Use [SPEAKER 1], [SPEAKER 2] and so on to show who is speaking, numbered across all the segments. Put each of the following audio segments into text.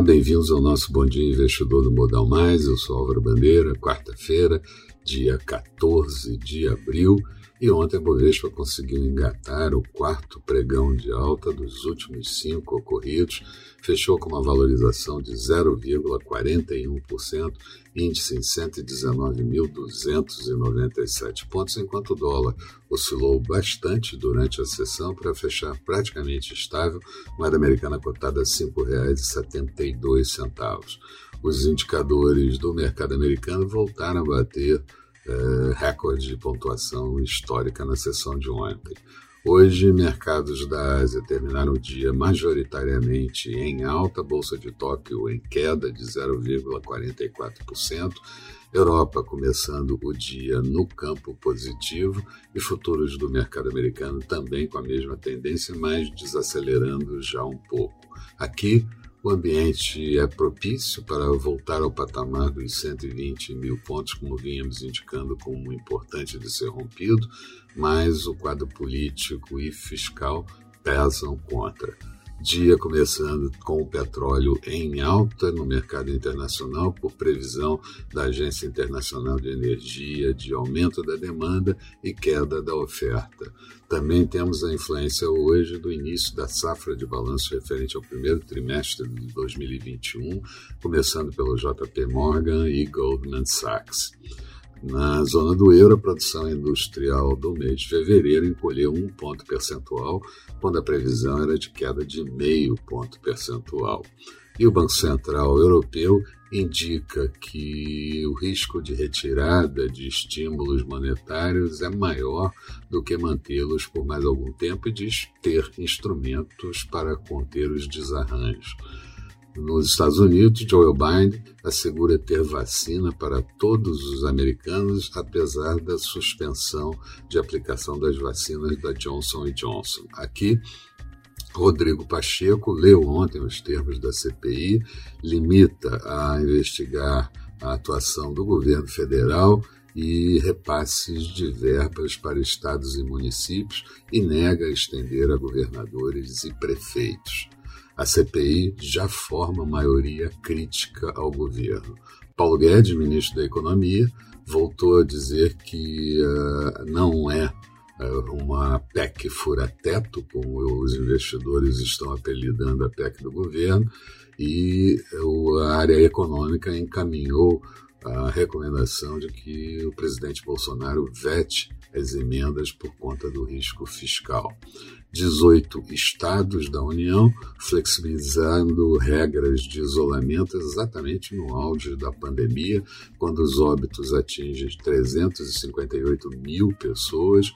[SPEAKER 1] bem-vindos ao nosso Bom Dia Investidor do Modal Mais. Eu sou Álvaro Bandeira, quarta-feira, dia 14 de abril. E ontem a Bovespa conseguiu engatar o quarto pregão de alta dos últimos cinco ocorridos, fechou com uma valorização de 0,41%, índice em 119.297 pontos, enquanto o dólar oscilou bastante durante a sessão para fechar praticamente estável, moeda americana cotada a R$ 5,72. Os indicadores do mercado americano voltaram a bater é, recorde de pontuação histórica na sessão de ontem. Hoje, mercados da Ásia terminaram o dia majoritariamente em alta, Bolsa de Tóquio em queda de 0,44%, Europa começando o dia no campo positivo e futuros do mercado americano também com a mesma tendência, mas desacelerando já um pouco. Aqui, o ambiente é propício para voltar ao patamar dos 120 mil pontos, como vínhamos indicando como importante de ser rompido, mas o quadro político e fiscal pesam contra. Dia começando com o petróleo em alta no mercado internacional, por previsão da Agência Internacional de Energia de aumento da demanda e queda da oferta. Também temos a influência hoje do início da safra de balanço referente ao primeiro trimestre de 2021, começando pelo JP Morgan e Goldman Sachs. Na zona do euro, a produção industrial do mês de fevereiro encolheu um ponto percentual, quando a previsão era de queda de meio ponto percentual. E o Banco Central Europeu indica que o risco de retirada de estímulos monetários é maior do que mantê-los por mais algum tempo e diz ter instrumentos para conter os desarranjos. Nos Estados Unidos, Joe Biden assegura ter vacina para todos os americanos, apesar da suspensão de aplicação das vacinas da Johnson Johnson. Aqui, Rodrigo Pacheco leu ontem os termos da CPI, limita a investigar a atuação do governo federal e repasses de verbas para estados e municípios e nega estender a governadores e prefeitos. A CPI já forma maioria crítica ao governo. Paulo Guedes, ministro da Economia, voltou a dizer que uh, não é uh, uma PEC fura-teto, como os investidores estão apelidando a PEC do governo, e a área econômica encaminhou a recomendação de que o presidente Bolsonaro vete as emendas por conta do risco fiscal. 18 estados da União flexibilizando regras de isolamento exatamente no auge da pandemia, quando os óbitos atingem 358 mil pessoas,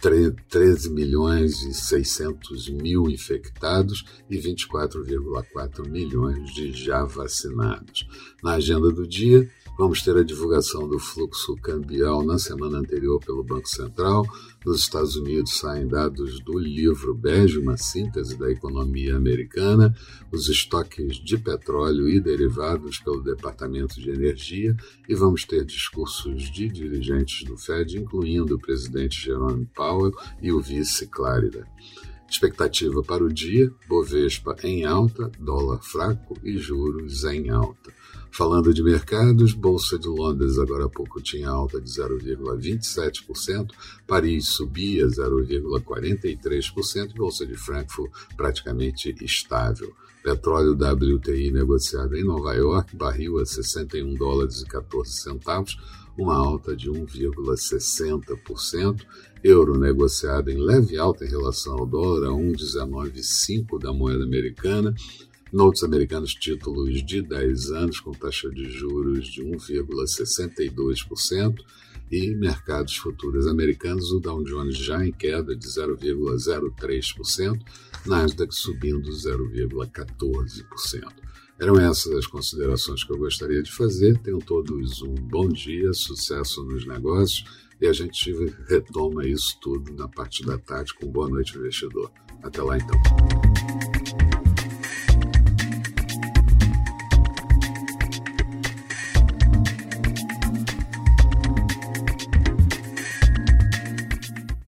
[SPEAKER 1] 13 milhões e 600 mil infectados e 24,4 milhões de já vacinados. Na agenda do dia, vamos ter a divulgação do fluxo cambial na semana anterior pelo Banco Central. Nos Estados Unidos saem dados do livro Bege, uma síntese da economia americana, os estoques de petróleo e derivados pelo Departamento de Energia e vamos ter discursos de dirigentes do Fed, incluindo o presidente Jerome Powell e o vice Clárida. Expectativa para o dia: Bovespa em alta, dólar fraco e juros em alta. Falando de mercados, Bolsa de Londres agora há pouco tinha alta de 0,27%, Paris subia 0,43% e Bolsa de Frankfurt praticamente estável. Petróleo WTI negociado em Nova York, barril a 61 dólares e 14 centavos, uma alta de 1,60%. Euro negociado em leve alta em relação ao dólar, a 1,195 da moeda americana. Notes americanos títulos de 10 anos com taxa de juros de 1,62% e mercados futuros americanos, o Dow Jones já em queda de 0,03%, Nasdaq subindo 0,14%. Eram essas as considerações que eu gostaria de fazer. Tenham todos um bom dia, sucesso nos negócios e a gente retoma isso tudo na parte da tarde com Boa Noite Investidor. Até lá então.